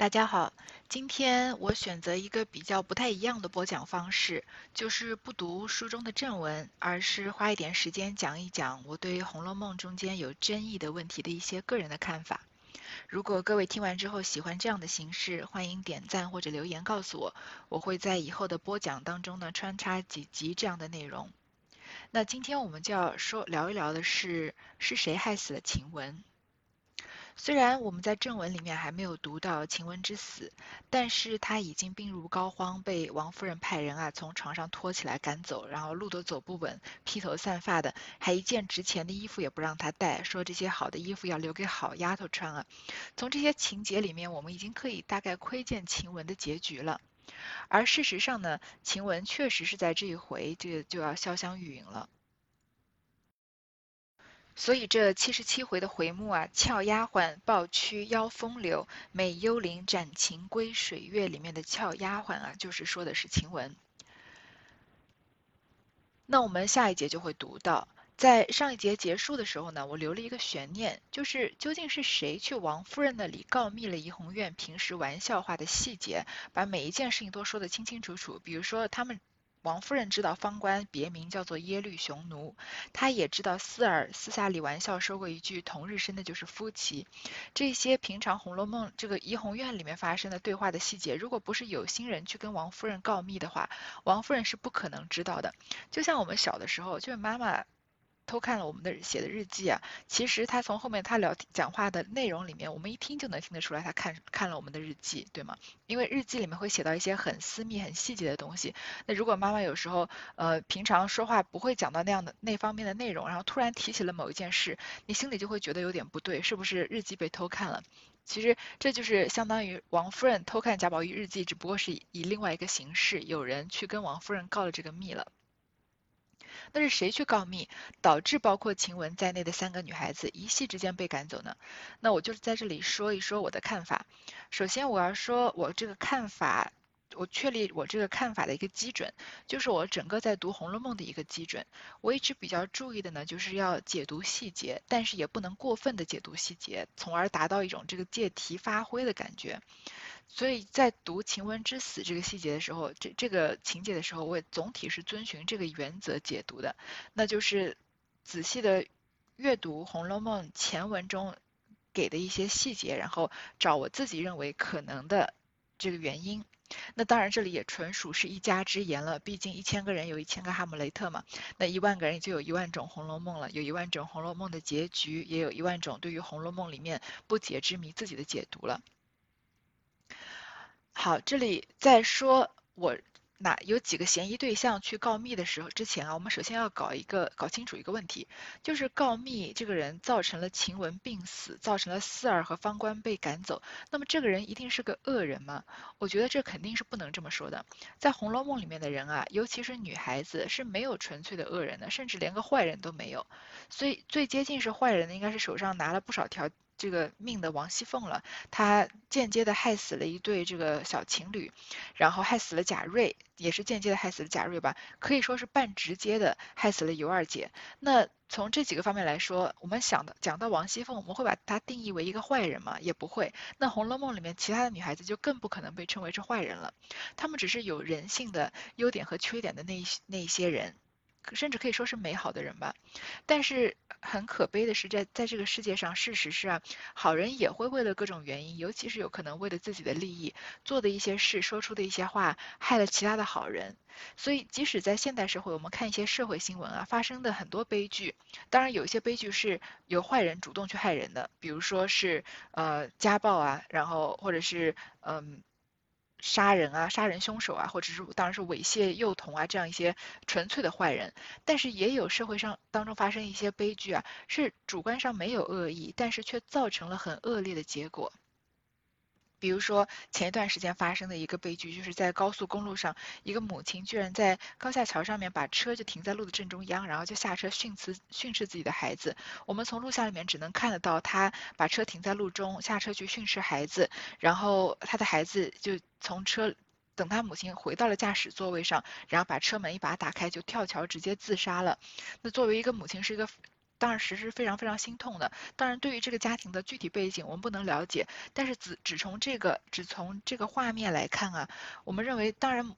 大家好，今天我选择一个比较不太一样的播讲方式，就是不读书中的正文，而是花一点时间讲一讲我对《红楼梦》中间有争议的问题的一些个人的看法。如果各位听完之后喜欢这样的形式，欢迎点赞或者留言告诉我，我会在以后的播讲当中呢穿插几集这样的内容。那今天我们就要说聊一聊的是是谁害死了晴雯。虽然我们在正文里面还没有读到晴雯之死，但是他已经病入膏肓，被王夫人派人啊从床上拖起来赶走，然后路都走不稳，披头散发的，还一件值钱的衣服也不让他带，说这些好的衣服要留给好丫头穿啊。从这些情节里面，我们已经可以大概窥见晴雯的结局了。而事实上呢，晴雯确实是在这一回这个就要潇湘玉殒了。所以这七十七回的回目啊，俏丫鬟抱屈邀风流，美幽灵斩情归水月里面的俏丫鬟啊，就是说的是晴雯。那我们下一节就会读到，在上一节结束的时候呢，我留了一个悬念，就是究竟是谁去王夫人那里告密了怡红院平时玩笑话的细节，把每一件事情都说得清清楚楚，比如说他们。王夫人知道方官别名叫做耶律雄奴，她也知道四儿私下里玩笑说过一句“同日生的就是夫妻”。这些平常《红楼梦》这个怡红院里面发生的对话的细节，如果不是有心人去跟王夫人告密的话，王夫人是不可能知道的。就像我们小的时候，就是妈妈。偷看了我们的写的日记啊，其实他从后面他聊讲话的内容里面，我们一听就能听得出来，他看看了我们的日记，对吗？因为日记里面会写到一些很私密、很细节的东西。那如果妈妈有时候呃平常说话不会讲到那样的那方面的内容，然后突然提起了某一件事，你心里就会觉得有点不对，是不是日记被偷看了？其实这就是相当于王夫人偷看贾宝玉日记，只不过是以另外一个形式，有人去跟王夫人告了这个密了。那是谁去告密，导致包括晴雯在内的三个女孩子一夕之间被赶走呢？那我就是在这里说一说我的看法。首先，我要说我这个看法，我确立我这个看法的一个基准，就是我整个在读《红楼梦》的一个基准。我一直比较注意的呢，就是要解读细节，但是也不能过分的解读细节，从而达到一种这个借题发挥的感觉。所以在读晴雯之死这个细节的时候，这这个情节的时候，我也总体是遵循这个原则解读的，那就是仔细的阅读《红楼梦》前文中给的一些细节，然后找我自己认为可能的这个原因。那当然这里也纯属是一家之言了，毕竟一千个人有一千个哈姆雷特嘛，那一万个人就有一万种《红楼梦》了，有一万种《红楼梦》的结局，也有一万种对于《红楼梦》里面不解之谜自己的解读了。好，这里再说我那有几个嫌疑对象去告密的时候之前啊，我们首先要搞一个搞清楚一个问题，就是告密这个人造成了晴雯病死，造成了四儿和方官被赶走，那么这个人一定是个恶人吗？我觉得这肯定是不能这么说的。在《红楼梦》里面的人啊，尤其是女孩子是没有纯粹的恶人的，甚至连个坏人都没有，所以最接近是坏人的应该是手上拿了不少条。这个命的王熙凤了，她间接的害死了一对这个小情侣，然后害死了贾瑞，也是间接的害死了贾瑞吧，可以说是半直接的害死了尤二姐。那从这几个方面来说，我们想的讲到王熙凤，我们会把她定义为一个坏人吗？也不会。那《红楼梦》里面其他的女孩子就更不可能被称为是坏人了，她们只是有人性的优点和缺点的那一那一些人。甚至可以说是美好的人吧，但是很可悲的是，在在这个世界上，事实是啊，好人也会为了各种原因，尤其是有可能为了自己的利益做的一些事，说出的一些话，害了其他的好人。所以，即使在现代社会，我们看一些社会新闻啊，发生的很多悲剧，当然有一些悲剧是由坏人主动去害人的，比如说是呃家暴啊，然后或者是嗯。杀人啊，杀人凶手啊，或者是当然是猥亵幼童啊，这样一些纯粹的坏人。但是也有社会上当中发生一些悲剧啊，是主观上没有恶意，但是却造成了很恶劣的结果。比如说前一段时间发生的一个悲剧，就是在高速公路上，一个母亲居然在高架桥上面把车就停在路的正中央，然后就下车训斥训斥自己的孩子。我们从录像里面只能看得到他把车停在路中，下车去训斥孩子，然后他的孩子就从车等他母亲回到了驾驶座位上，然后把车门一把打开就跳桥直接自杀了。那作为一个母亲是一个。当时是非常非常心痛的。当然，对于这个家庭的具体背景，我们不能了解，但是只只从这个只从这个画面来看啊，我们认为，当然。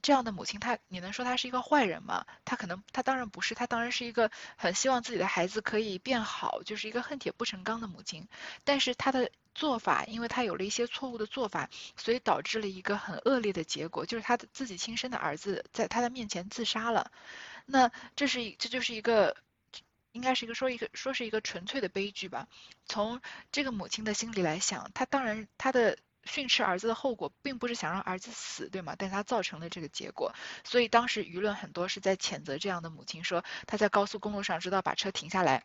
这样的母亲，她你能说她是一个坏人吗？她可能，她当然不是，她当然是一个很希望自己的孩子可以变好，就是一个恨铁不成钢的母亲。但是她的做法，因为她有了一些错误的做法，所以导致了一个很恶劣的结果，就是她的自己亲生的儿子在她的面前自杀了。那这是，这就是一个，应该是一个说一个说是一个纯粹的悲剧吧。从这个母亲的心里来想，她当然她的。训斥儿子的后果，并不是想让儿子死，对吗？但她造成了这个结果，所以当时舆论很多是在谴责这样的母亲，说她在高速公路上知道把车停下来，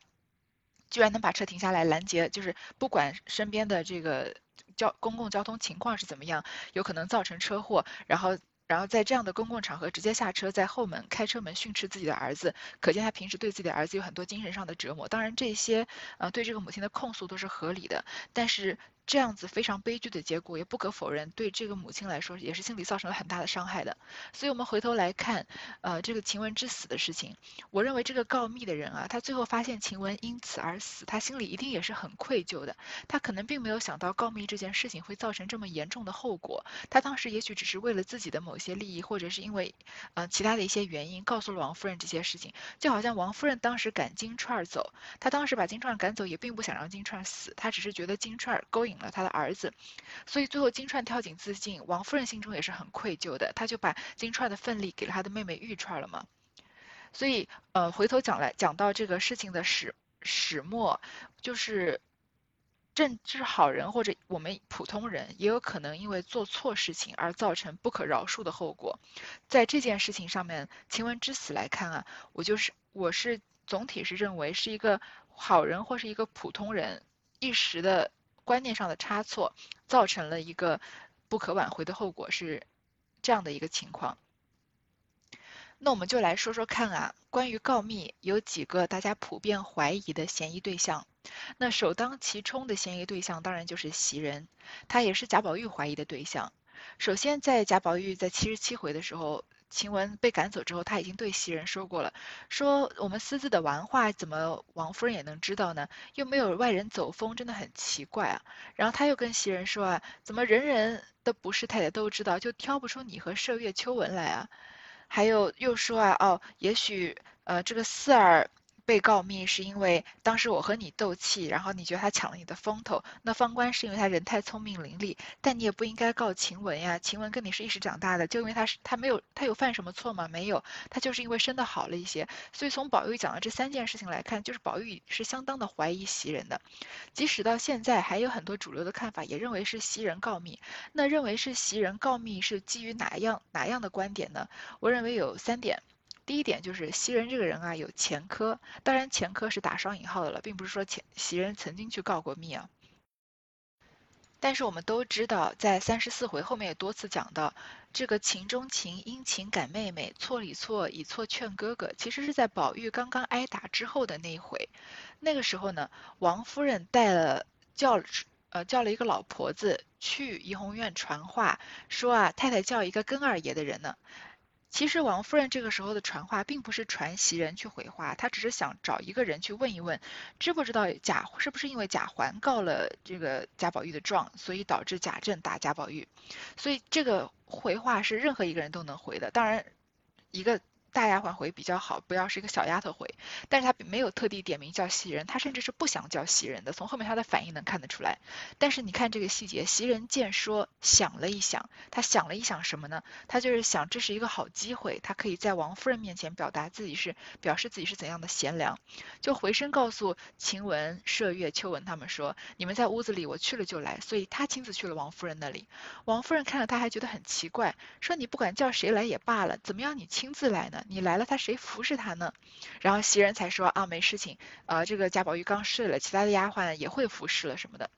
居然能把车停下来拦截，就是不管身边的这个交公共交通情况是怎么样，有可能造成车祸，然后。然后在这样的公共场合直接下车，在后门开车门训斥自己的儿子，可见他平时对自己的儿子有很多精神上的折磨。当然，这些呃对这个母亲的控诉都是合理的，但是这样子非常悲剧的结果也不可否认，对这个母亲来说也是心理造成了很大的伤害的。所以我们回头来看，呃，这个晴雯之死的事情，我认为这个告密的人啊，他最后发现晴雯因此而死，他心里一定也是很愧疚的。他可能并没有想到告密这件事情会造成这么严重的后果，他当时也许只是为了自己的某。些利益，或者是因为，呃，其他的一些原因，告诉了王夫人这些事情，就好像王夫人当时赶金钏儿走，她当时把金钏儿赶走，也并不想让金钏儿死，她只是觉得金钏儿勾引了他的儿子，所以最后金钏跳井自尽，王夫人心中也是很愧疚的，她就把金钏的份力给了她的妹妹玉钏了嘛，所以，呃，回头讲来讲到这个事情的始始末，就是。正是好人或者我们普通人，也有可能因为做错事情而造成不可饶恕的后果。在这件事情上面，晴雯之死来看啊，我就是我是总体是认为是一个好人或是一个普通人一时的观念上的差错，造成了一个不可挽回的后果，是这样的一个情况。那我们就来说说看啊，关于告密有几个大家普遍怀疑的嫌疑对象。那首当其冲的嫌疑对象当然就是袭人，他也是贾宝玉怀疑的对象。首先，在贾宝玉在七十七回的时候，晴雯被赶走之后，他已经对袭人说过了，说我们私自的玩话，怎么王夫人也能知道呢？又没有外人走风，真的很奇怪啊。然后他又跟袭人说啊，怎么人人都不是太太都知道，就挑不出你和麝月、秋纹来啊？还有又说啊，哦，也许呃这个四儿。被告密是因为当时我和你斗气，然后你觉得他抢了你的风头。那方官是因为他人太聪明伶俐，但你也不应该告晴雯呀。晴雯跟你是一时长大的，就因为他是他没有他有犯什么错吗？没有，他就是因为生的好了一些。所以从宝玉讲的这三件事情来看，就是宝玉是相当的怀疑袭人的。即使到现在，还有很多主流的看法也认为是袭人告密。那认为是袭人告密是基于哪样哪样的观点呢？我认为有三点。第一点就是袭人这个人啊有前科，当然前科是打双引号的了，并不是说前袭人曾经去告过密啊。但是我们都知道，在三十四回后面也多次讲到，这个情中情因情感妹妹，错里错以错劝哥哥，其实是在宝玉刚刚挨打之后的那一回。那个时候呢，王夫人带了叫呃叫了一个老婆子去怡红院传话，说啊太太叫一个跟二爷的人呢。其实王夫人这个时候的传话，并不是传袭人去回话，她只是想找一个人去问一问，知不知道贾是不是因为贾环告了这个贾宝玉的状，所以导致贾政打贾宝玉，所以这个回话是任何一个人都能回的，当然一个。大丫鬟回比较好，不要是一个小丫头回。但是她没有特地点名叫袭人，她甚至是不想叫袭人的。从后面她的反应能看得出来。但是你看这个细节，袭人见说想了一想，她想了一想什么呢？她就是想这是一个好机会，她可以在王夫人面前表达自己是表示自己是怎样的贤良，就回身告诉晴雯、麝月、秋纹他们说：“你们在屋子里，我去了就来。”所以她亲自去了王夫人那里。王夫人看了她还觉得很奇怪，说：“你不管叫谁来也罢了，怎么样你亲自来呢？”你来了，他谁服侍他呢？然后袭人才说啊，没事情，呃，这个贾宝玉刚睡了，其他的丫鬟也会服侍了什么的。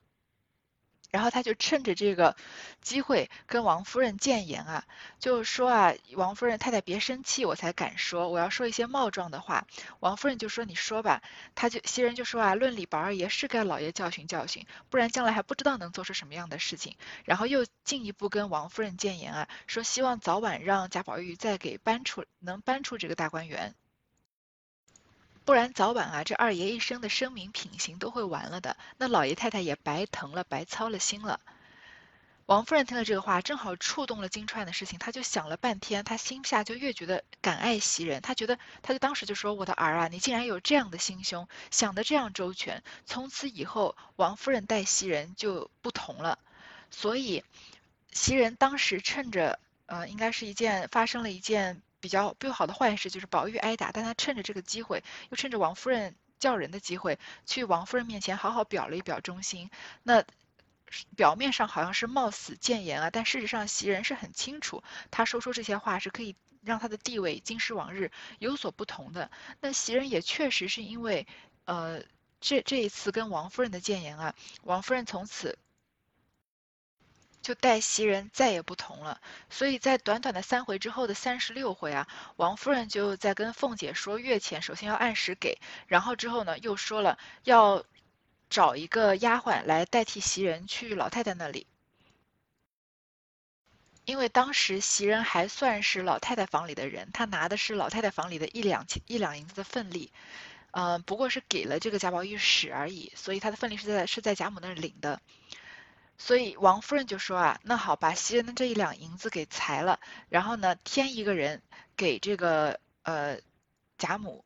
然后他就趁着这个机会跟王夫人谏言啊，就说啊，王夫人太太别生气，我才敢说，我要说一些冒撞的话。王夫人就说你说吧，他就袭人就说啊，论理宝二爷是该老爷教训教训，不然将来还不知道能做出什么样的事情。然后又进一步跟王夫人谏言啊，说希望早晚让贾宝玉再给搬出，能搬出这个大观园。不然早晚啊，这二爷一生的声名品行都会完了的，那老爷太太也白疼了，白操了心了。王夫人听了这个话，正好触动了金钏的事情，她就想了半天，她心下就越觉得感爱袭人，她觉得，她就当时就说：“我的儿啊，你竟然有这样的心胸，想得这样周全，从此以后，王夫人待袭人就不同了。”所以，袭人当时趁着，呃，应该是一件发生了一件比较不好的坏事，就是宝玉挨打，但他趁着这个机会，又趁着王夫人叫人的机会，去王夫人面前好好表了一表忠心。那。表面上好像是冒死谏言啊，但事实上袭人是很清楚，他说出这些话是可以让他的地位今时往日有所不同的。那袭人也确实是因为，呃，这这一次跟王夫人的谏言啊，王夫人从此就待袭人再也不同了。所以在短短的三回之后的三十六回啊，王夫人就在跟凤姐说月钱首先要按时给，然后之后呢又说了要。找一个丫鬟来代替袭人去老太太那里，因为当时袭人还算是老太太房里的人，她拿的是老太太房里的一两一两银子的份例，嗯，不过是给了这个贾宝玉使而已，所以她的份例是在是在贾母那儿领的，所以王夫人就说啊，那好，把袭人的这一两银子给裁了，然后呢，添一个人给这个呃贾母。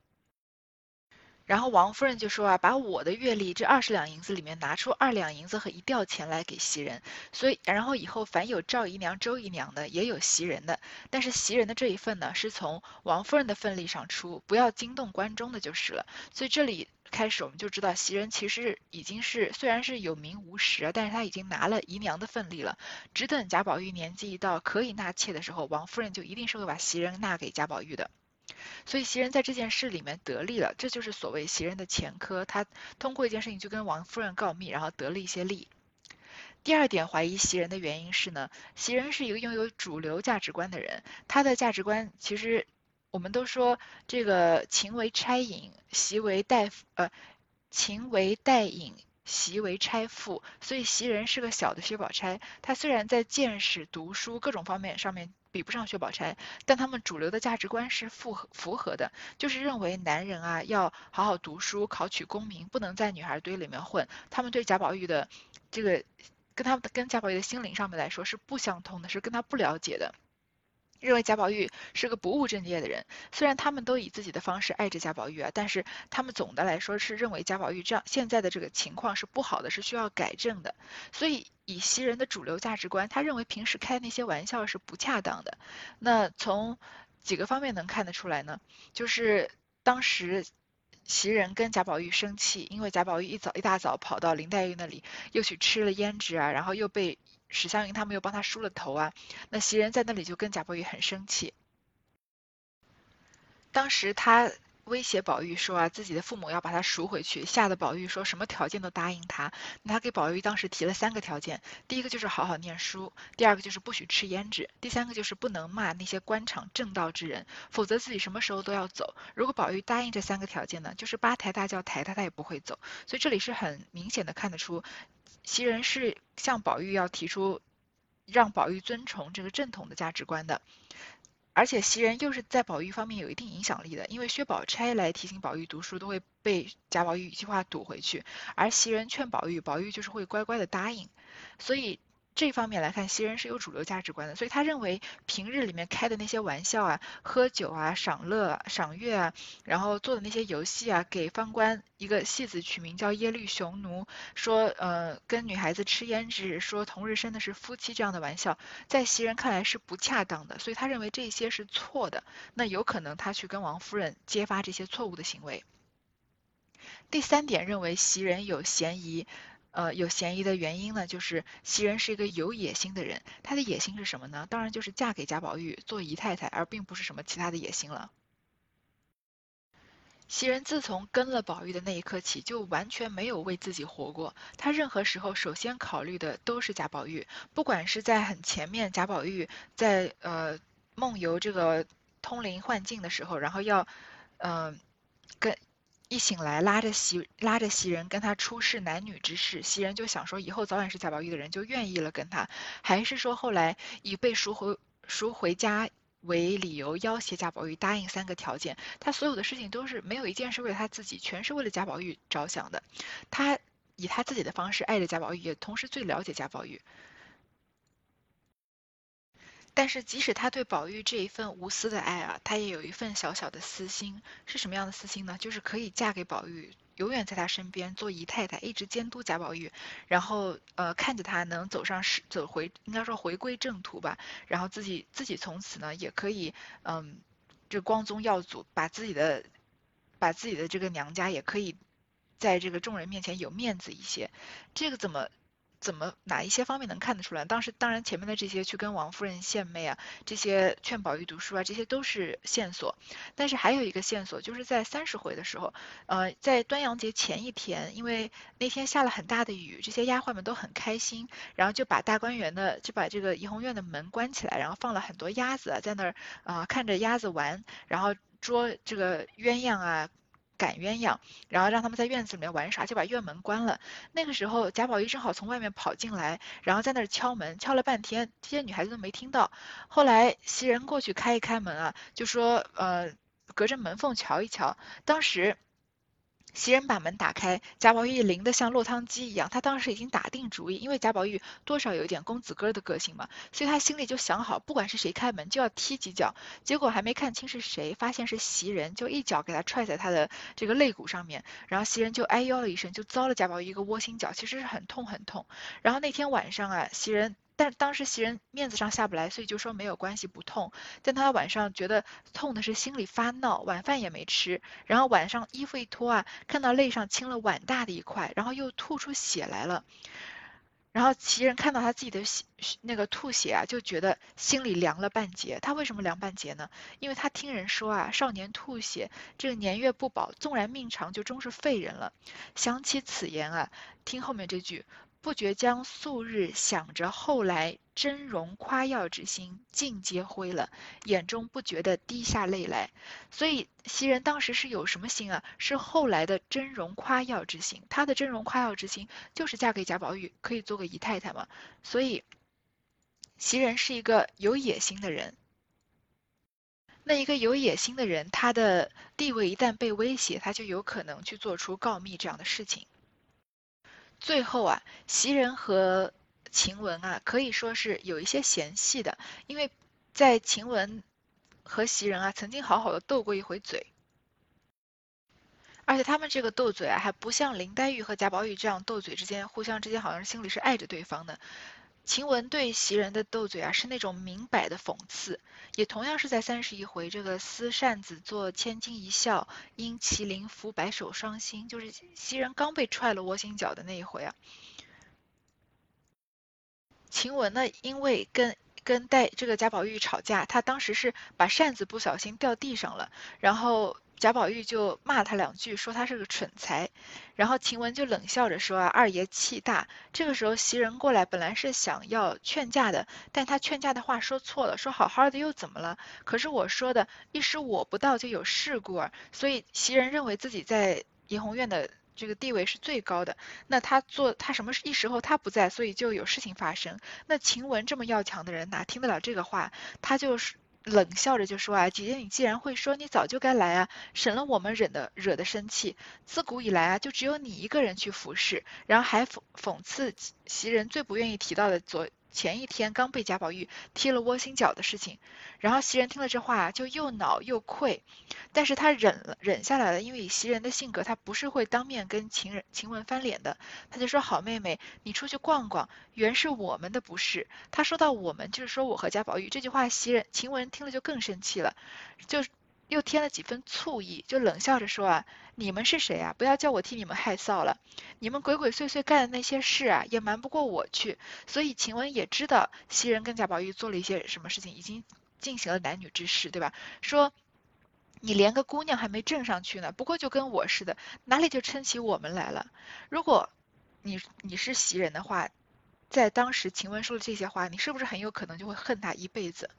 然后王夫人就说啊，把我的月例这二十两银子里面拿出二两银子和一吊钱来给袭人，所以然后以后凡有赵姨娘、周姨娘的，也有袭人的，但是袭人的这一份呢，是从王夫人的份例上出，不要惊动关中的就是了。所以这里开始我们就知道，袭人其实已经是虽然是有名无实，但是他已经拿了姨娘的份例了，只等贾宝玉年纪一到可以纳妾的时候，王夫人就一定是会把袭人纳给贾宝玉的。所以袭人在这件事里面得利了，这就是所谓袭人的前科。他通过一件事情就跟王夫人告密，然后得了一些利。第二点怀疑袭人的原因是呢，袭人是一个拥有主流价值观的人，他的价值观其实我们都说这个情为差隐，习为代呃情为代隐。习为差妇，所以袭人是个小的薛宝钗。她虽然在见识、读书各种方面上面比不上薛宝钗，但他们主流的价值观是符合符合的，就是认为男人啊要好好读书，考取功名，不能在女孩堆里面混。他们对贾宝玉的这个，跟他们跟贾宝玉的心灵上面来说是不相通的，是跟他不了解的。认为贾宝玉是个不务正业的人，虽然他们都以自己的方式爱着贾宝玉啊，但是他们总的来说是认为贾宝玉这样现在的这个情况是不好的，是需要改正的。所以以袭人的主流价值观，他认为平时开那些玩笑是不恰当的。那从几个方面能看得出来呢？就是当时袭人跟贾宝玉生气，因为贾宝玉一早一大早跑到林黛玉那里，又去吃了胭脂啊，然后又被。史湘云他们又帮他梳了头啊，那袭人在那里就跟贾宝玉很生气。当时他威胁宝玉说啊，自己的父母要把他赎回去，吓得宝玉说什么条件都答应他。那他给宝玉当时提了三个条件，第一个就是好好念书，第二个就是不许吃胭脂，第三个就是不能骂那些官场正道之人，否则自己什么时候都要走。如果宝玉答应这三个条件呢，就是八抬大轿抬他，他也不会走。所以这里是很明显的看得出。袭人是向宝玉要提出让宝玉遵从这个正统的价值观的，而且袭人又是在宝玉方面有一定影响力的，因为薛宝钗来提醒宝玉读书都会被贾宝玉一句话堵回去，而袭人劝宝玉，宝玉就是会乖乖的答应，所以。这方面来看，袭人是有主流价值观的，所以他认为平日里面开的那些玩笑啊、喝酒啊、赏乐、赏月啊，然后做的那些游戏啊，给方官一个戏子取名叫耶律雄奴，说呃跟女孩子吃胭脂，说同日生的是夫妻这样的玩笑，在袭人看来是不恰当的，所以他认为这些是错的，那有可能他去跟王夫人揭发这些错误的行为。第三点，认为袭人有嫌疑。呃，有嫌疑的原因呢，就是袭人是一个有野心的人。她的野心是什么呢？当然就是嫁给贾宝玉做姨太太，而并不是什么其他的野心了。袭人自从跟了宝玉的那一刻起，就完全没有为自己活过。她任何时候首先考虑的都是贾宝玉，不管是在很前面，贾宝玉在呃梦游这个通灵幻境的时候，然后要嗯跟。一醒来，拉着袭拉着袭人跟他出示男女之事，袭人就想说以后早晚是贾宝玉的人，就愿意了跟他。还是说后来以被赎回赎回家为理由要挟贾宝玉答应三个条件，他所有的事情都是没有一件是为了他自己，全是为了贾宝玉着想的。他以他自己的方式爱着贾宝玉，也同时最了解贾宝玉。但是即使他对宝玉这一份无私的爱啊，他也有一份小小的私心，是什么样的私心呢？就是可以嫁给宝玉。永远在他身边做姨太太，一直监督贾宝玉，然后呃看着他能走上是走回，应该说回归正途吧。然后自己自己从此呢也可以嗯，这光宗耀祖，把自己的把自己的这个娘家也可以在这个众人面前有面子一些。这个怎么？怎么哪一些方面能看得出来？当时当然前面的这些去跟王夫人献媚啊，这些劝宝玉读书啊，这些都是线索。但是还有一个线索，就是在三十回的时候，呃，在端阳节前一天，因为那天下了很大的雨，这些丫鬟们都很开心，然后就把大观园的就把这个怡红院的门关起来，然后放了很多鸭子在那儿啊看着鸭子玩，然后捉这个鸳鸯啊。赶鸳鸯，然后让他们在院子里面玩耍，就把院门关了。那个时候，贾宝玉正好从外面跑进来，然后在那儿敲门，敲了半天，这些女孩子都没听到。后来袭人过去开一开门啊，就说，呃，隔着门缝瞧一瞧。当时。袭人把门打开，贾宝玉灵得像落汤鸡一样。他当时已经打定主意，因为贾宝玉多少有一点公子哥的个性嘛，所以他心里就想好，不管是谁开门，就要踢几脚。结果还没看清是谁，发现是袭人，就一脚给他踹在他的这个肋骨上面，然后袭人就哎呦了一声，就遭了贾宝玉一个窝心脚，其实是很痛很痛。然后那天晚上啊，袭人。但当时袭人面子上下不来，所以就说没有关系，不痛。但他晚上觉得痛的是心里发闹，晚饭也没吃，然后晚上衣服一脱啊，看到肋上青了碗大的一块，然后又吐出血来了。然后袭人看到他自己的血，那个吐血啊，就觉得心里凉了半截。他为什么凉半截呢？因为他听人说啊，少年吐血，这个年月不保，纵然命长，就终是废人了。想起此言啊，听后面这句。不觉将素日想着后来真容夸耀之心尽皆灰了，眼中不觉的滴下泪来。所以袭人当时是有什么心啊？是后来的真容夸耀之心。她的真容夸耀之心就是嫁给贾宝玉，可以做个姨太太嘛。所以袭人是一个有野心的人。那一个有野心的人，他的地位一旦被威胁，他就有可能去做出告密这样的事情。最后啊，袭人和晴雯啊，可以说是有一些嫌隙的，因为在晴雯和袭人啊，曾经好好的斗过一回嘴，而且他们这个斗嘴啊，还不像林黛玉和贾宝玉这样斗嘴之间，互相之间好像心里是爱着对方的。晴雯对袭人的斗嘴啊，是那种明摆的讽刺，也同样是在三十一回，这个撕扇子做千金一笑，因麒麟伏白首伤心，就是袭人刚被踹了窝心脚的那一回啊。晴雯呢，因为跟跟黛这个贾宝玉吵架，她当时是把扇子不小心掉地上了，然后。贾宝玉就骂他两句，说他是个蠢材，然后晴雯就冷笑着说啊，二爷气大。这个时候袭人过来，本来是想要劝架的，但他劝架的话说错了，说好好的又怎么了？可是我说的一时我不到就有事故啊，所以袭人认为自己在怡红院的这个地位是最高的，那他做他什么一时候他不在，所以就有事情发生。那晴雯这么要强的人，哪听得了这个话？他就是。冷笑着就说啊，姐姐，你既然会说，你早就该来啊，省了我们忍的惹的生气。自古以来啊，就只有你一个人去服侍，然后还讽讽刺袭人最不愿意提到的昨。前一天刚被贾宝玉踢了窝心脚的事情，然后袭人听了这话就又恼又愧，但是他忍了忍下来了，因为袭人的性格，他不是会当面跟晴人晴雯翻脸的，他就说好妹妹，你出去逛逛，原是我们的不是。他说到我们，就是说我和贾宝玉这句话，袭人晴雯听了就更生气了，就。又添了几分醋意，就冷笑着说：“啊，你们是谁啊？不要叫我替你们害臊了。你们鬼鬼祟祟干的那些事啊，也瞒不过我去。所以晴雯也知道袭人跟贾宝玉做了一些什么事情，已经进行了男女之事，对吧？说你连个姑娘还没挣上去呢，不过就跟我似的，哪里就撑起我们来了？如果你你是袭人的话，在当时晴雯说的这些话，你是不是很有可能就会恨她一辈子？”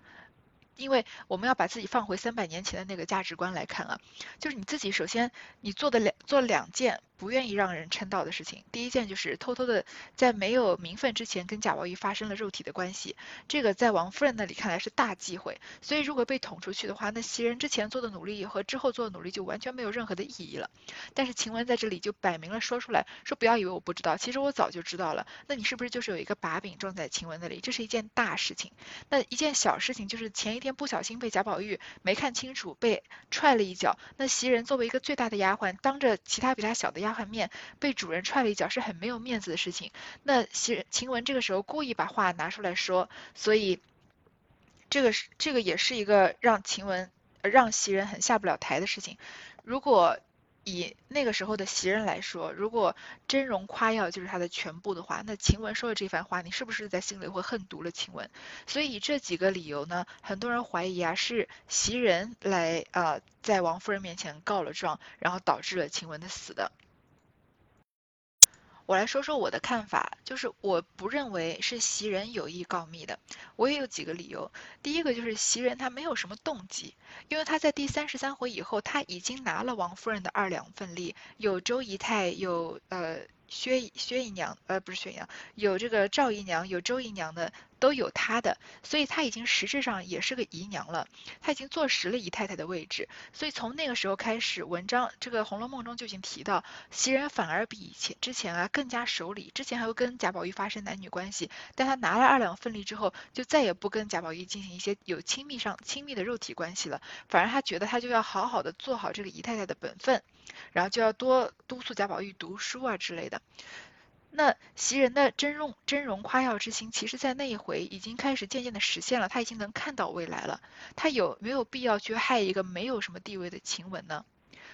因为我们要把自己放回三百年前的那个价值观来看啊，就是你自己首先你做的两做两件不愿意让人称道的事情。第一件就是偷偷的在没有名分之前跟贾宝玉发生了肉体的关系，这个在王夫人那里看来是大忌讳。所以如果被捅出去的话，那袭人之前做的努力和之后做的努力就完全没有任何的意义了。但是晴雯在这里就摆明了说出来，说不要以为我不知道，其实我早就知道了。那你是不是就是有一个把柄撞在晴雯那里？这是一件大事情。那一件小事情就是前一天不小心被贾宝玉没看清楚被踹了一脚，那袭人作为一个最大的丫鬟，当着其他比她小的丫鬟面被主人踹了一脚，是很没有面子的事情。那袭晴雯这个时候故意把话拿出来说，所以这个是这个也是一个让晴雯让袭人很下不了台的事情。如果以那个时候的袭人来说，如果真容夸耀就是她的全部的话，那晴雯说的这番话，你是不是在心里会恨毒了晴雯？所以以这几个理由呢，很多人怀疑啊，是袭人来呃在王夫人面前告了状，然后导致了晴雯的死的。我来说说我的看法，就是我不认为是袭人有意告密的。我也有几个理由。第一个就是袭人他没有什么动机，因为他在第三十三回以后，他已经拿了王夫人的二两份利，有周姨太，有呃。薛薛姨娘，呃，不是薛姨娘，有这个赵姨娘，有周姨娘的，都有她的，所以她已经实质上也是个姨娘了，她已经坐实了姨太太的位置，所以从那个时候开始，文章这个《红楼梦》中就已经提到，袭人反而比以前之前啊更加守礼，之前还会跟贾宝玉发生男女关系，但她拿了二两份例之后，就再也不跟贾宝玉进行一些有亲密上亲密的肉体关系了，反而她觉得她就要好好的做好这个姨太太的本分。然后就要多督促贾宝玉读书啊之类的。那袭人的真容真容夸耀之心，其实在那一回已经开始渐渐的实现了。他已经能看到未来了。他有没有必要去害一个没有什么地位的晴雯呢？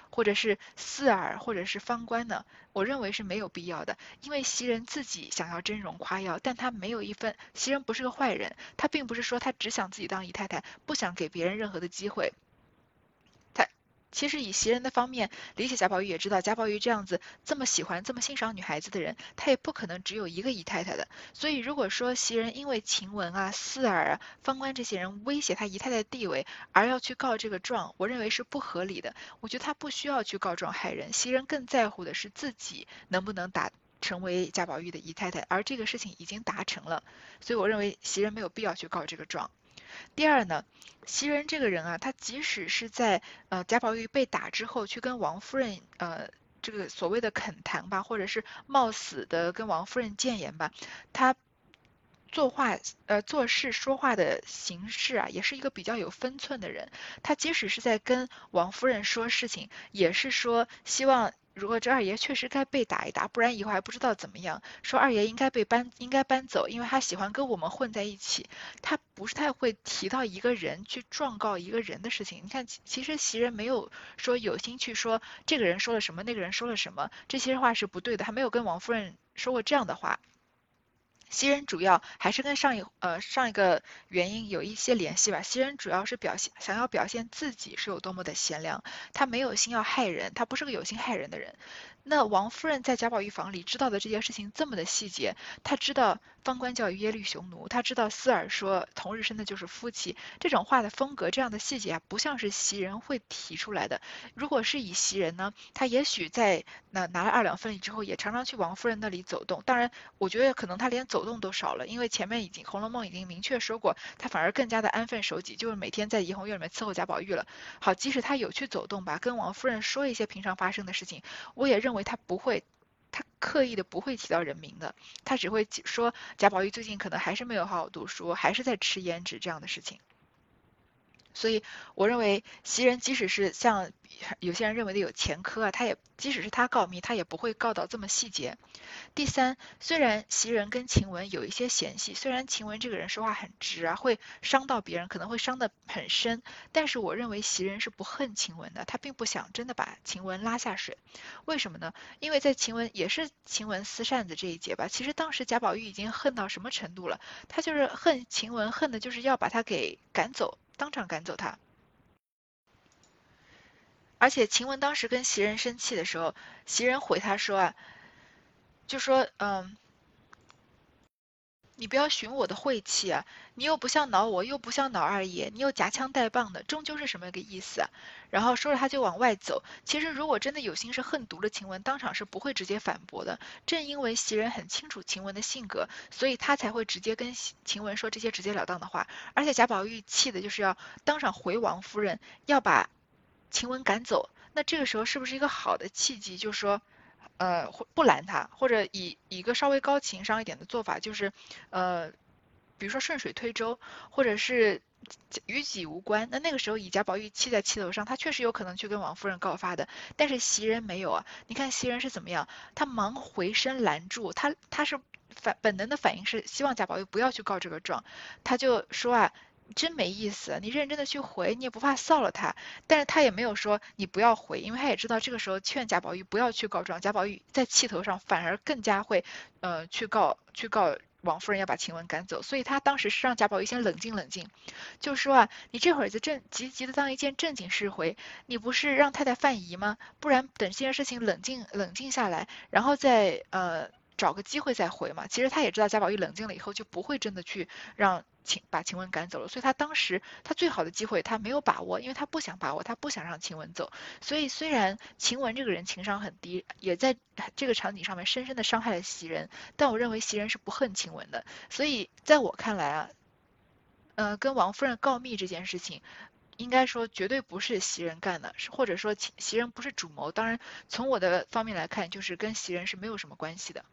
或者是四儿，或者是方官呢？我认为是没有必要的。因为袭人自己想要真容夸耀，但他没有一分。袭人不是个坏人，他并不是说他只想自己当姨太太，不想给别人任何的机会。其实以袭人的方面理解贾宝玉也知道，贾宝玉这样子这么喜欢、这么欣赏女孩子的人，他也不可能只有一个姨太太的。所以如果说袭人因为晴雯啊、四儿啊、方官这些人威胁他姨太太的地位，而要去告这个状，我认为是不合理的。我觉得他不需要去告状害人，袭人更在乎的是自己能不能打成为贾宝玉的姨太太，而这个事情已经达成了，所以我认为袭人没有必要去告这个状。第二呢，袭人这个人啊，他即使是在呃贾宝玉被打之后，去跟王夫人呃这个所谓的恳谈吧，或者是冒死的跟王夫人谏言吧，他作话呃做事说话的形式啊，也是一个比较有分寸的人。他即使是在跟王夫人说事情，也是说希望。如果这二爷确实该被打一打，不然以后还不知道怎么样。说二爷应该被搬，应该搬走，因为他喜欢跟我们混在一起。他不是太会提到一个人去状告一个人的事情。你看，其实袭人没有说有心去说这个人说了什么，那个人说了什么，这些话是不对的。他没有跟王夫人说过这样的话。袭人主要还是跟上一呃上一个原因有一些联系吧。袭人主要是表现想要表现自己是有多么的贤良，他没有心要害人，他不是个有心害人的人。那王夫人在贾宝玉房里知道的这件事情这么的细节，她知道方官叫耶律雄奴，她知道四儿说同日生的就是夫妻，这种话的风格，这样的细节啊，不像是袭人会提出来的。如果是以袭人呢，她也许在那拿了二两分礼之后，也常常去王夫人那里走动。当然，我觉得可能她连走动都少了，因为前面已经《红楼梦》已经明确说过，她反而更加的安分守己，就是每天在怡红院里面伺候贾宝玉了。好，即使她有去走动吧，跟王夫人说一些平常发生的事情，我也认。因为他不会，他刻意的不会提到人名的，他只会说贾宝玉最近可能还是没有好好读书，还是在吃胭脂这样的事情。所以我认为袭人即使是像有些人认为的有前科啊，他也即使是他告密，他也不会告到这么细节。第三，虽然袭人跟晴雯有一些嫌隙，虽然晴雯这个人说话很直啊，会伤到别人，可能会伤得很深，但是我认为袭人是不恨晴雯的，他并不想真的把晴雯拉下水。为什么呢？因为在晴雯也是晴雯撕扇子这一节吧，其实当时贾宝玉已经恨到什么程度了，他就是恨晴雯，恨的就是要把他给赶走。当场赶走他，而且晴雯当时跟袭人生气的时候，袭人回他说啊，就说嗯，你不要寻我的晦气啊！你又不像恼我，又不像恼二爷，你又夹枪带棒的，终究是什么个意思啊？然后说着他就往外走。其实如果真的有心是恨毒了晴雯，当场是不会直接反驳的。正因为袭人很清楚晴雯的性格，所以他才会直接跟晴雯说这些直截了当的话。而且贾宝玉气的就是要当场回王夫人，要把晴雯赶走。那这个时候是不是一个好的契机？就是说。呃，不拦他，或者以一个稍微高情商一点的做法，就是，呃，比如说顺水推舟，或者是与己无关。那那个时候以贾宝玉气在气头上，他确实有可能去跟王夫人告发的。但是袭人没有啊，你看袭人是怎么样？他忙回身拦住他，他是反本能的反应是希望贾宝玉不要去告这个状，他就说啊。真没意思，你认真的去回，你也不怕臊了他。但是他也没有说你不要回，因为他也知道这个时候劝贾宝玉不要去告状，贾宝玉在气头上反而更加会，呃，去告去告王夫人要把晴雯赶走。所以他当时是让贾宝玉先冷静冷静，就说啊，你这会儿就正急急的当一件正经事回，你不是让太太犯疑吗？不然等这件事情冷静冷静下来，然后再呃。找个机会再回嘛。其实他也知道贾宝玉冷静了以后就不会真的去让晴把晴雯赶走了，所以他当时他最好的机会他没有把握，因为他不想把握，他不想让晴雯走。所以虽然晴雯这个人情商很低，也在这个场景上面深深的伤害了袭人，但我认为袭人是不恨晴雯的。所以在我看来啊，呃，跟王夫人告密这件事情，应该说绝对不是袭人干的，或者说袭人不是主谋。当然从我的方面来看，就是跟袭人是没有什么关系的。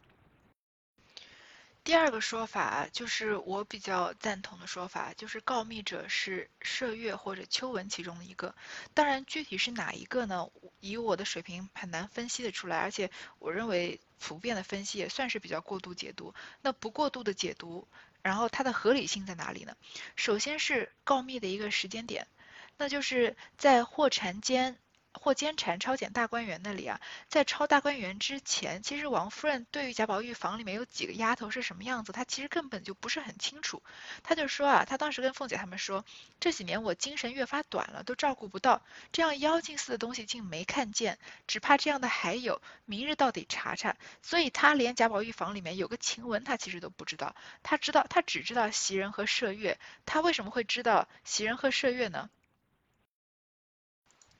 第二个说法就是我比较赞同的说法，就是告密者是麝月或者秋纹其中的一个。当然，具体是哪一个呢？以我的水平很难分析的出来，而且我认为普遍的分析也算是比较过度解读。那不过度的解读，然后它的合理性在哪里呢？首先是告密的一个时间点，那就是在霍禅间。霍监禅抄检大观园那里啊，在抄大观园之前，其实王夫人对于贾宝玉房里面有几个丫头是什么样子，她其实根本就不是很清楚。她就说啊，她当时跟凤姐他们说，这几年我精神越发短了，都照顾不到，这样妖精似的东西竟没看见，只怕这样的还有，明日到底查查。所以她连贾宝玉房里面有个晴雯，她其实都不知道。她知道，她只知道袭人和麝月。她为什么会知道袭人和麝月呢？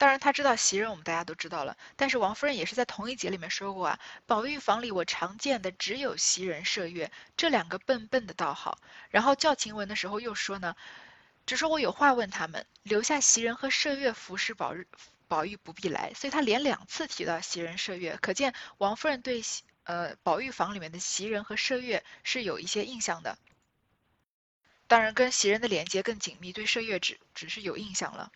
当然他知道袭人，我们大家都知道了。但是王夫人也是在同一节里面说过啊，宝玉房里我常见的只有袭人、麝月这两个笨笨的倒好。然后叫晴雯的时候又说呢，只说我有话问他们，留下袭人和麝月服侍宝玉，宝玉不必来。所以他连两次提到袭人、麝月，可见王夫人对呃宝玉房里面的袭人和麝月是有一些印象的。当然跟袭人的连接更紧密，对麝月只只是有印象了。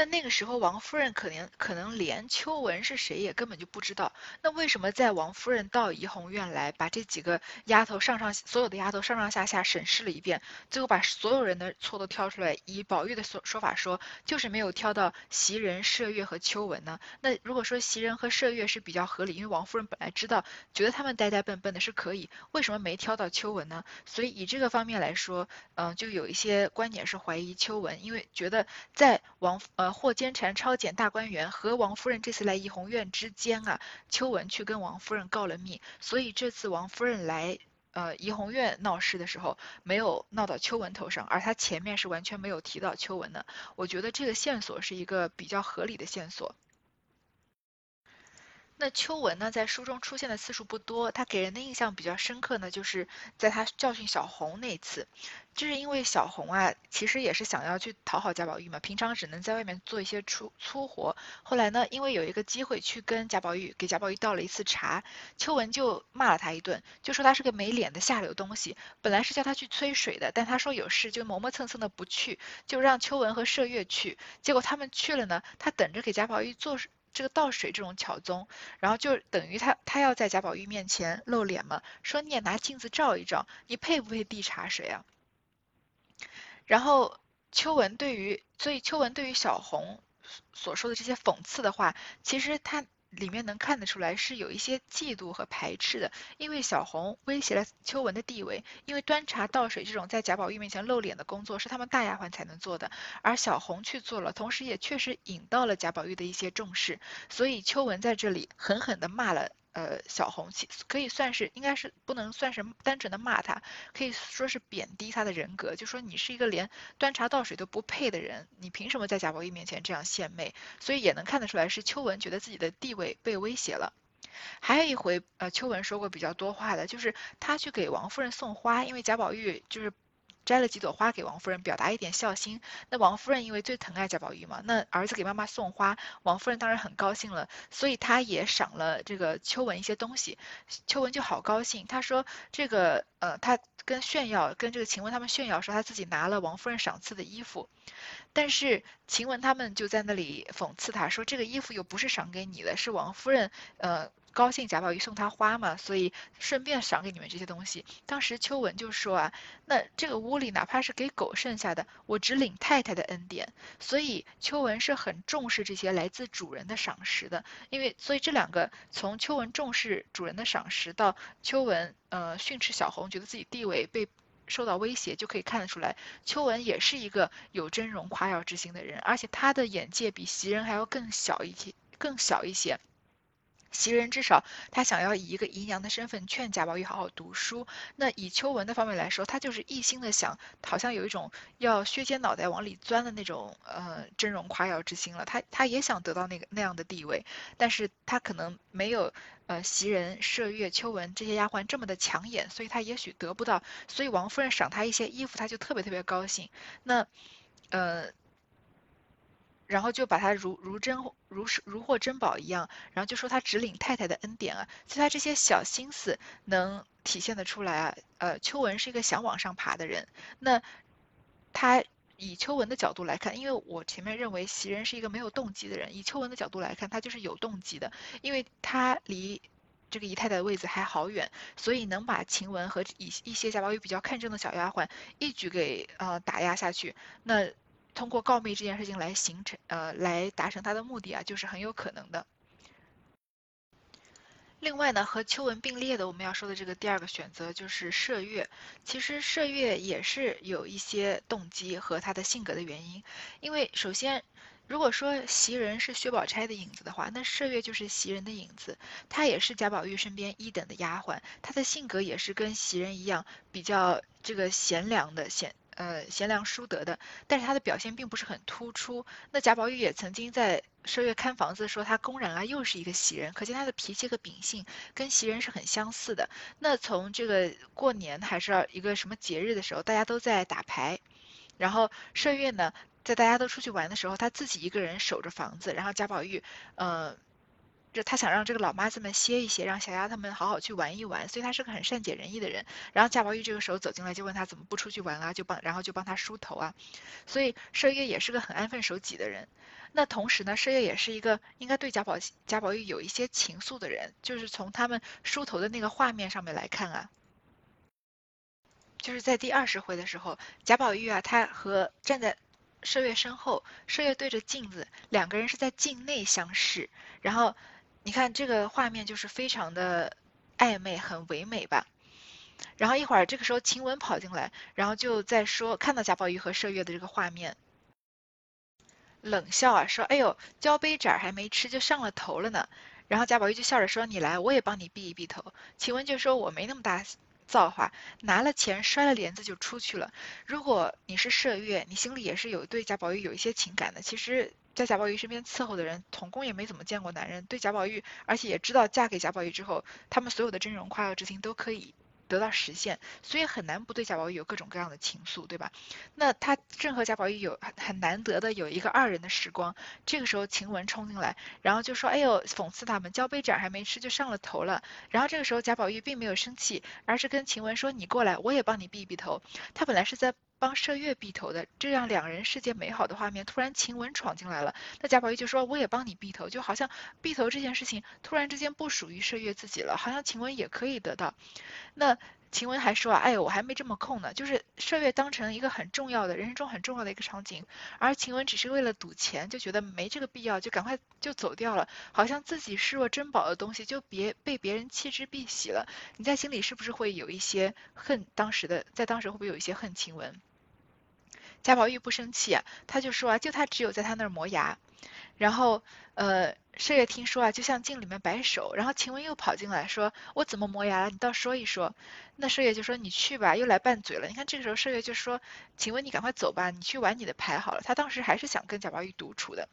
但那个时候，王夫人可能可能连秋纹是谁也根本就不知道。那为什么在王夫人到怡红院来，把这几个丫头上上所有的丫头上上下下审视了一遍，最后把所有人的错都挑出来，以宝玉的说说法说，就是没有挑到袭人、麝月和秋纹呢？那如果说袭人和麝月是比较合理，因为王夫人本来知道，觉得他们呆呆笨笨的是可以，为什么没挑到秋纹呢？所以以这个方面来说，嗯，就有一些观点是怀疑秋纹，因为觉得在王呃。霍监禅抄检大观园和王夫人这次来怡红院之间啊，秋文去跟王夫人告了密，所以这次王夫人来呃怡红院闹事的时候，没有闹到秋文头上，而她前面是完全没有提到秋文的。我觉得这个线索是一个比较合理的线索。那秋纹呢，在书中出现的次数不多，他给人的印象比较深刻呢，就是在他教训小红那次，就是因为小红啊，其实也是想要去讨好贾宝玉嘛，平常只能在外面做一些粗粗活，后来呢，因为有一个机会去跟贾宝玉给贾宝玉倒了一次茶，秋纹就骂了他一顿，就说他是个没脸的下流东西，本来是叫他去催水的，但他说有事就磨磨蹭蹭的不去，就让秋纹和麝月去，结果他们去了呢，他等着给贾宝玉做。这个倒水这种巧宗，然后就等于他他要在贾宝玉面前露脸嘛，说你也拿镜子照一照，你配不配递茶水啊？然后秋文对于，所以秋文对于小红所说的这些讽刺的话，其实他。里面能看得出来是有一些嫉妒和排斥的，因为小红威胁了秋文的地位，因为端茶倒水这种在贾宝玉面前露脸的工作是他们大丫鬟才能做的，而小红去做了，同时也确实引到了贾宝玉的一些重视，所以秋文在这里狠狠地骂了呃小红，可以算是应该是不能算是单纯的骂他，可以说是贬低他的人格，就说你是一个连端茶倒水都不配的人，你凭什么在贾宝玉面前这样献媚？所以也能看得出来是秋文觉得自己的地位被威胁了。还有一回，呃，秋文说过比较多话的，就是他去给王夫人送花，因为贾宝玉就是。摘了几朵花给王夫人，表达一点孝心。那王夫人因为最疼爱贾宝玉嘛，那儿子给妈妈送花，王夫人当然很高兴了，所以她也赏了这个秋文一些东西。秋文就好高兴，他说这个呃，他跟炫耀，跟这个晴雯他们炫耀说他自己拿了王夫人赏赐的衣服，但是晴雯他们就在那里讽刺他说这个衣服又不是赏给你的，是王夫人呃。高兴贾宝玉送她花嘛，所以顺便赏给你们这些东西。当时秋文就说啊，那这个屋里哪怕是给狗剩下的，我只领太太的恩典。所以秋文是很重视这些来自主人的赏识的，因为所以这两个从秋文重视主人的赏识到秋文呃训斥小红，觉得自己地位被受到威胁，就可以看得出来，秋文也是一个有真容夸耀之心的人，而且他的眼界比袭人还要更小一些，更小一些。袭人至少他想要以一个姨娘的身份劝贾宝玉好好读书，那以秋文的方面来说，他就是一心的想，好像有一种要削尖脑袋往里钻的那种呃真容夸耀之心了。他他也想得到那个那样的地位，但是他可能没有呃袭人、麝月、秋文这些丫鬟这么的抢眼，所以他也许得不到。所以王夫人赏他一些衣服，他就特别特别高兴。那呃。然后就把他如如珍如如获珍宝一样，然后就说他只领太太的恩典啊，所以他这些小心思能体现得出来啊。呃，秋文是一个想往上爬的人，那他以秋文的角度来看，因为我前面认为袭人是一个没有动机的人，以秋文的角度来看，他就是有动机的，因为他离这个姨太太的位子还好远，所以能把晴雯和一一些贾宝玉比较看重的小丫鬟一举给呃打压下去，那。通过告密这件事情来形成，呃，来达成他的目的啊，就是很有可能的。另外呢，和秋文并列的，我们要说的这个第二个选择就是麝月。其实麝月也是有一些动机和他的性格的原因。因为首先，如果说袭人是薛宝钗的影子的话，那麝月就是袭人的影子。她也是贾宝玉身边一等的丫鬟，她的性格也是跟袭人一样，比较这个贤良的贤。呃，贤良淑德的，但是他的表现并不是很突出。那贾宝玉也曾经在麝月看房子说他公然啊又是一个袭人，可见他的脾气和秉性跟袭人是很相似的。那从这个过年还是一个什么节日的时候，大家都在打牌，然后麝月呢在大家都出去玩的时候，他自己一个人守着房子，然后贾宝玉，呃。就他想让这个老妈子们歇一歇，让小丫头们好好去玩一玩，所以他是个很善解人意的人。然后贾宝玉这个时候走进来，就问他怎么不出去玩啊？就帮，然后就帮他梳头啊。所以麝月也是个很安分守己的人。那同时呢，麝月也是一个应该对贾宝贾宝玉有一些情愫的人。就是从他们梳头的那个画面上面来看啊，就是在第二十回的时候，贾宝玉啊，他和站在麝月身后，麝月对着镜子，两个人是在镜内相视，然后。你看这个画面就是非常的暧昧，很唯美吧。然后一会儿这个时候晴雯跑进来，然后就在说看到贾宝玉和麝月的这个画面，冷笑啊说：“哎呦，交杯盏还没吃就上了头了呢。”然后贾宝玉就笑着说：“你来，我也帮你避一避头。”晴雯就说：“我没那么大造化，拿了钱摔了帘子就出去了。如果你是麝月，你心里也是有对贾宝玉有一些情感的。其实。”在贾宝玉身边伺候的人，统共也没怎么见过男人。对贾宝玉，而且也知道嫁给贾宝玉之后，他们所有的真容夸耀之情都可以得到实现，所以很难不对贾宝玉有各种各样的情愫，对吧？那他正和贾宝玉有很难得的有一个二人的时光。这个时候晴雯冲进来，然后就说：“哎呦，讽刺他们交杯盏还没吃就上了头了。”然后这个时候贾宝玉并没有生气，而是跟晴雯说：“你过来，我也帮你避一避头。”他本来是在。帮麝月避头的，这样两人世界美好的画面，突然晴雯闯进来了。那贾宝玉就说：“我也帮你避头。”就好像避头这件事情突然之间不属于麝月自己了，好像晴雯也可以得到。那晴雯还说：“啊，哎，我还没这么空呢。”就是麝月当成一个很重要的人生中很重要的一个场景，而晴雯只是为了赌钱，就觉得没这个必要，就赶快就走掉了。好像自己视若珍宝的东西就别被别人弃之敝屣了。你在心里是不是会有一些恨？当时的在当时会不会有一些恨晴雯？贾宝玉不生气，他就说啊，就他只有在他那儿磨牙，然后呃，麝月听说啊，就向镜里面摆手，然后晴雯又跑进来说：“我怎么磨牙了？你倒说一说。”那麝月就说：“你去吧，又来拌嘴了。”你看这个时候麝月就说：“晴雯，你赶快走吧，你去玩你的牌好了。”他当时还是想跟贾宝玉独处的。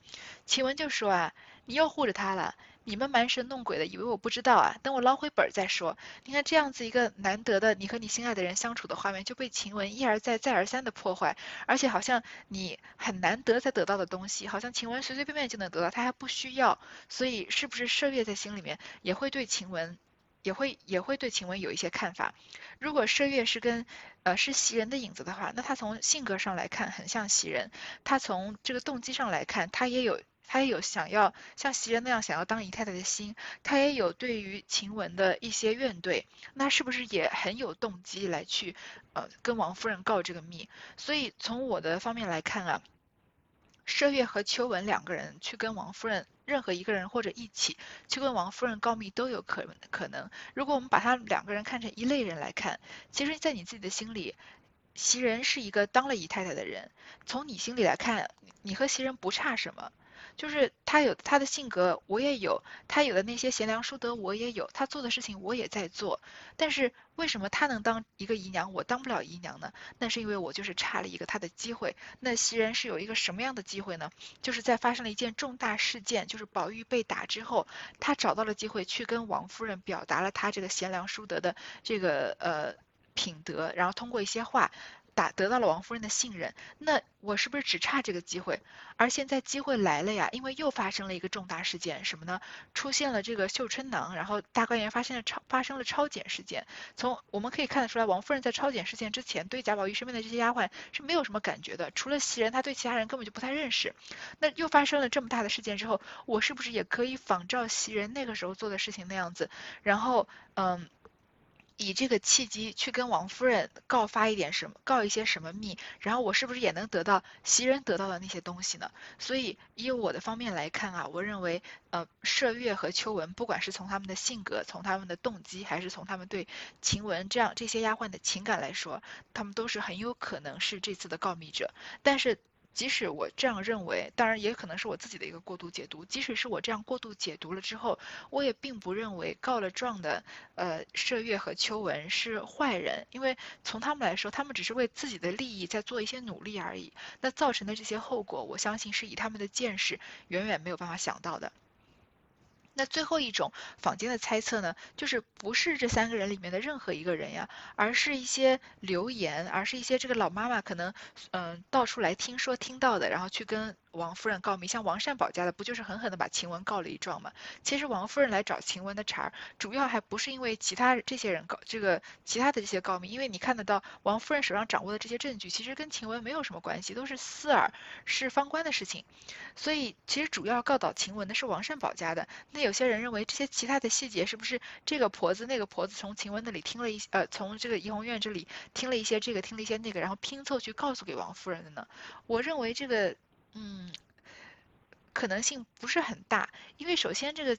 晴雯就说啊：“你又护着他了。”你们蛮神弄鬼的，以为我不知道啊？等我捞回本儿再说。你看这样子一个难得的你和你心爱的人相处的画面，就被晴雯一而再再而三的破坏，而且好像你很难得才得到的东西，好像晴雯随随便便就能得到，他还不需要。所以是不是麝月在心里面也会对晴雯，也会也会对晴雯有一些看法？如果麝月是跟呃是袭人的影子的话，那他从性格上来看很像袭人，他从这个动机上来看，他也有。他也有想要像袭人那样想要当姨太太的心，他也有对于晴雯的一些怨怼，那是不是也很有动机来去呃跟王夫人告这个密？所以从我的方面来看啊，麝月和秋纹两个人去跟王夫人，任何一个人或者一起去跟王夫人告密都有可可能。如果我们把他两个人看成一类人来看，其实，在你自己的心里，袭人是一个当了姨太太的人，从你心里来看，你和袭人不差什么。就是他有他的性格，我也有；他有的那些贤良淑德，我也有；他做的事情，我也在做。但是为什么他能当一个姨娘，我当不了姨娘呢？那是因为我就是差了一个他的机会。那袭人是有一个什么样的机会呢？就是在发生了一件重大事件，就是宝玉被打之后，他找到了机会去跟王夫人表达了他这个贤良淑德的这个呃品德，然后通过一些话。打得到了王夫人的信任，那我是不是只差这个机会？而现在机会来了呀，因为又发生了一个重大事件，什么呢？出现了这个绣春囊，然后大观园发现了超发生了超检事件。从我们可以看得出来，王夫人在超检事件之前，对贾宝玉身边的这些丫鬟是没有什么感觉的，除了袭人，她对其他人根本就不太认识。那又发生了这么大的事件之后，我是不是也可以仿照袭人那个时候做的事情那样子，然后嗯？以这个契机去跟王夫人告发一点什么，告一些什么密，然后我是不是也能得到袭人得到的那些东西呢？所以以我的方面来看啊，我认为呃，麝月和秋纹，不管是从他们的性格，从他们的动机，还是从他们对晴雯这样这些丫鬟的情感来说，他们都是很有可能是这次的告密者，但是。即使我这样认为，当然也可能是我自己的一个过度解读。即使是我这样过度解读了之后，我也并不认为告了状的呃麝月和秋纹是坏人，因为从他们来说，他们只是为自己的利益在做一些努力而已。那造成的这些后果，我相信是以他们的见识远远没有办法想到的。那最后一种坊间的猜测呢，就是不是这三个人里面的任何一个人呀，而是一些留言，而是一些这个老妈妈可能嗯到处来听说听到的，然后去跟。王夫人告密，像王善保家的，不就是狠狠的把晴雯告了一状吗？其实王夫人来找晴雯的茬儿，主要还不是因为其他这些人告这个其他的这些告密，因为你看得到王夫人手上掌握的这些证据，其实跟晴雯没有什么关系，都是私耳，是方官的事情。所以其实主要告倒晴雯的是王善保家的。那有些人认为这些其他的细节是不是这个婆子那个婆子从晴雯那里听了一呃从这个怡红院这里听了一些这个听了一些那个，然后拼凑去告诉给王夫人的呢？我认为这个。嗯，可能性不是很大，因为首先这个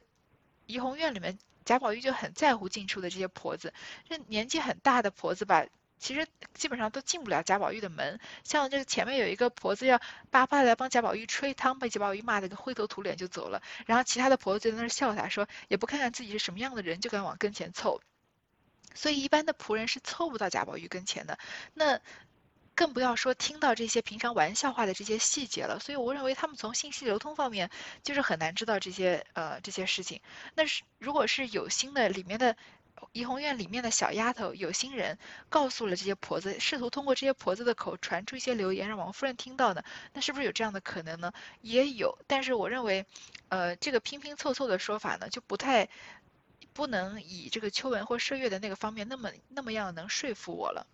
怡红院里面贾宝玉就很在乎进出的这些婆子，这年纪很大的婆子吧，其实基本上都进不了贾宝玉的门。像这个前面有一个婆子要叭叭来帮贾宝玉吹汤，被贾宝玉骂的个灰头土脸就走了，然后其他的婆子就在那笑他，说也不看看自己是什么样的人，就敢往跟前凑，所以一般的仆人是凑不到贾宝玉跟前的。那。更不要说听到这些平常玩笑话的这些细节了，所以我认为他们从信息流通方面就是很难知道这些呃这些事情。那是如果是有心的里面的怡红院里面的小丫头有心人告诉了这些婆子，试图通过这些婆子的口传出一些流言让王夫人听到的，那是不是有这样的可能呢？也有，但是我认为，呃，这个拼拼凑凑的说法呢，就不太不能以这个秋纹或麝月的那个方面那么那么样能说服我了。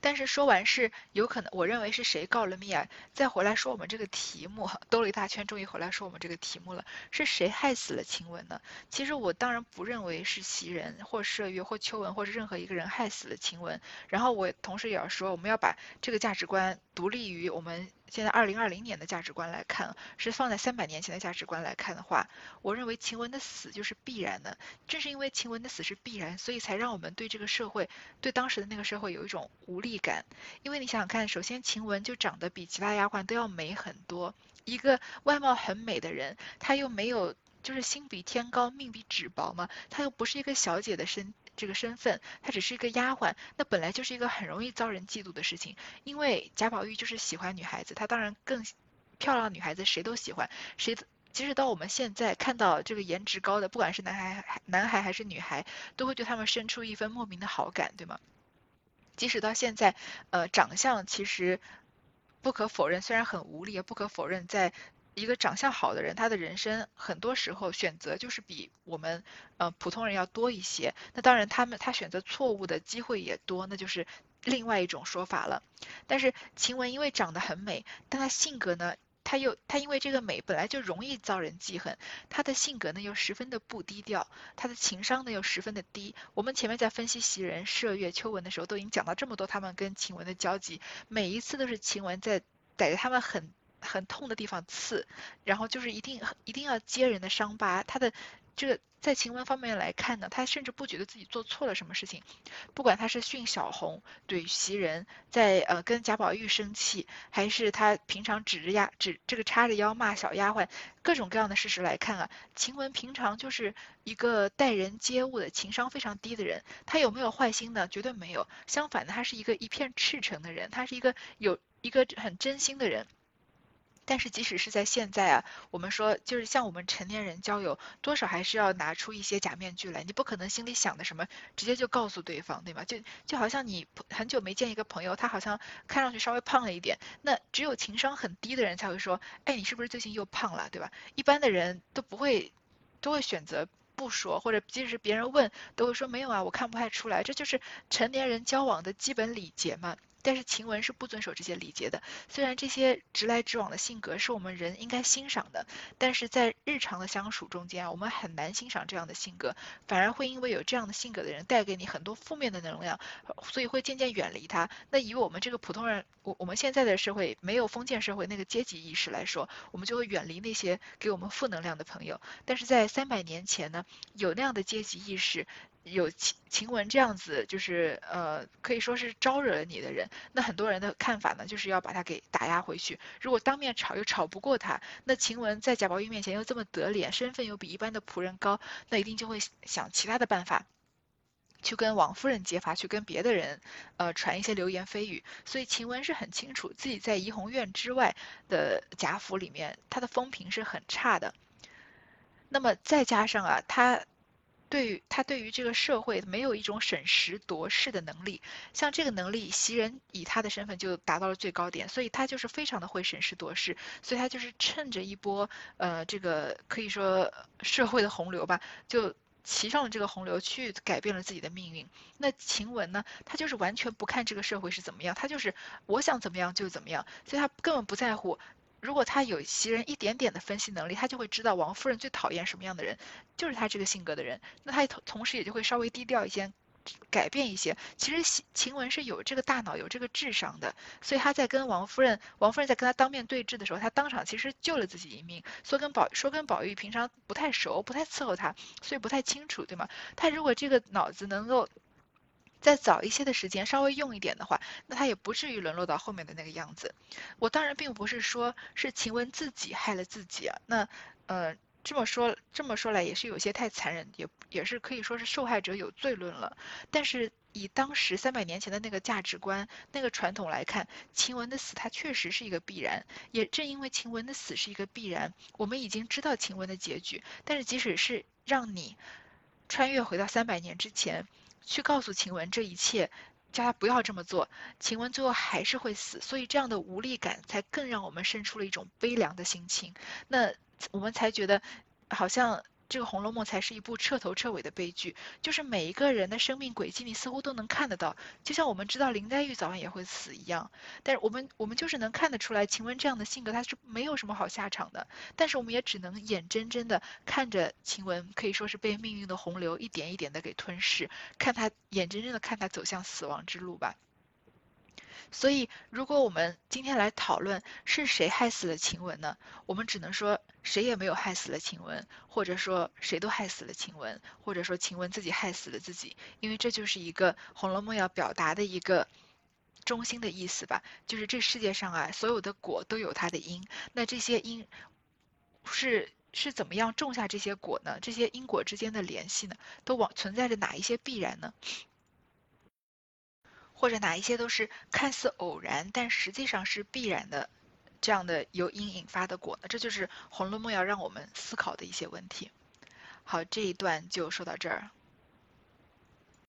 但是说完是有可能，我认为是谁告了密啊？再回来说我们这个题目，兜了一大圈，终于回来说我们这个题目了。是谁害死了晴雯呢？其实我当然不认为是袭人或麝月或秋纹或者任何一个人害死了晴雯。然后我同时也要说，我们要把这个价值观独立于我们现在二零二零年的价值观来看，是放在三百年前的价值观来看的话，我认为晴雯的死就是必然的。正是因为晴雯的死是必然，所以才让我们对这个社会，对当时的那个社会有一种无力感。因为你想想看，首先晴雯就长得比其他丫鬟都要美很多，一个外貌很美的人，她又没有就是心比天高命比纸薄嘛，她又不是一个小姐的身。这个身份，她只是一个丫鬟，那本来就是一个很容易遭人嫉妒的事情。因为贾宝玉就是喜欢女孩子，他当然更漂亮的女孩子谁都喜欢，谁即使到我们现在看到这个颜值高的，不管是男孩、男孩还是女孩，都会对他们生出一份莫名的好感，对吗？即使到现在，呃，长相其实不可否认，虽然很无力，不可否认在。一个长相好的人，他的人生很多时候选择就是比我们呃普通人要多一些。那当然，他们他选择错误的机会也多，那就是另外一种说法了。但是晴雯因为长得很美，但她性格呢，她又她因为这个美本来就容易遭人记恨，她的性格呢又十分的不低调，她的情商呢又十分的低。我们前面在分析袭人、麝月、秋纹的时候，都已经讲到这么多他们跟晴雯的交集，每一次都是晴雯在逮着他们很。很痛的地方刺，然后就是一定一定要揭人的伤疤。他的这个在晴雯方面来看呢，他甚至不觉得自己做错了什么事情。不管他是训小红怼袭人，在呃跟贾宝玉生气，还是他平常指着丫指这个叉着腰骂小丫鬟，各种各样的事实来看啊，晴雯平常就是一个待人接物的情商非常低的人。他有没有坏心呢？绝对没有。相反的，他是一个一片赤诚的人，他是一个有一个很真心的人。但是即使是在现在啊，我们说就是像我们成年人交友，多少还是要拿出一些假面具来。你不可能心里想的什么，直接就告诉对方，对吗？就就好像你很久没见一个朋友，他好像看上去稍微胖了一点，那只有情商很低的人才会说，哎，你是不是最近又胖了，对吧？一般的人都不会，都会选择不说，或者即使是别人问，都会说没有啊，我看不太出来。这就是成年人交往的基本礼节嘛。但是晴雯是不遵守这些礼节的。虽然这些直来直往的性格是我们人应该欣赏的，但是在日常的相处中间啊，我们很难欣赏这样的性格，反而会因为有这样的性格的人带给你很多负面的能量，所以会渐渐远离他。那以我们这个普通人，我我们现在的社会没有封建社会那个阶级意识来说，我们就会远离那些给我们负能量的朋友。但是在三百年前呢，有那样的阶级意识。有晴晴雯这样子，就是呃，可以说是招惹了你的人，那很多人的看法呢，就是要把他给打压回去。如果当面吵又吵不过他，那晴雯在贾宝玉面前又这么得脸，身份又比一般的仆人高，那一定就会想其他的办法，去跟王夫人结发，去跟别的人呃传一些流言蜚语。所以晴雯是很清楚自己在怡红院之外的贾府里面，她的风评是很差的。那么再加上啊，她。对于他对于这个社会没有一种审时度势的能力，像这个能力，袭人以他的身份就达到了最高点，所以他就是非常的会审时度势，所以他就是趁着一波呃这个可以说社会的洪流吧，就骑上了这个洪流去改变了自己的命运。那晴雯呢，她就是完全不看这个社会是怎么样，她就是我想怎么样就怎么样，所以她根本不在乎。如果他有袭人一点点的分析能力，他就会知道王夫人最讨厌什么样的人，就是他这个性格的人。那他同同时也就会稍微低调一些，改变一些。其实晴雯是有这个大脑、有这个智商的，所以他在跟王夫人，王夫人在跟他当面对质的时候，他当场其实救了自己一命。说跟宝说跟宝玉平常不太熟，不太伺候他，所以不太清楚，对吗？他如果这个脑子能够。再早一些的时间，稍微用一点的话，那他也不至于沦落到后面的那个样子。我当然并不是说是晴雯自己害了自己啊，那呃这么说这么说来也是有些太残忍，也也是可以说是受害者有罪论了。但是以当时三百年前的那个价值观、那个传统来看，晴雯的死它确实是一个必然。也正因为晴雯的死是一个必然，我们已经知道晴雯的结局。但是即使是让你穿越回到三百年之前。去告诉晴雯这一切，叫她不要这么做，晴雯最后还是会死，所以这样的无力感才更让我们生出了一种悲凉的心情，那我们才觉得好像。这个《红楼梦》才是一部彻头彻尾的悲剧，就是每一个人的生命轨迹，你似乎都能看得到，就像我们知道林黛玉早晚也会死一样。但是我们我们就是能看得出来，晴雯这样的性格，她是没有什么好下场的。但是我们也只能眼睁睁的看着晴雯，可以说是被命运的洪流一点一点的给吞噬，看她眼睁睁的看她走向死亡之路吧。所以，如果我们今天来讨论是谁害死了晴雯呢？我们只能说谁也没有害死了晴雯，或者说谁都害死了晴雯，或者说晴雯自己害死了自己，因为这就是一个《红楼梦》要表达的一个中心的意思吧，就是这世界上啊，所有的果都有它的因，那这些因是是怎么样种下这些果呢？这些因果之间的联系呢，都往存在着哪一些必然呢？或者哪一些都是看似偶然，但实际上是必然的，这样的由因引发的果呢？这就是《红楼梦》要让我们思考的一些问题。好，这一段就说到这儿。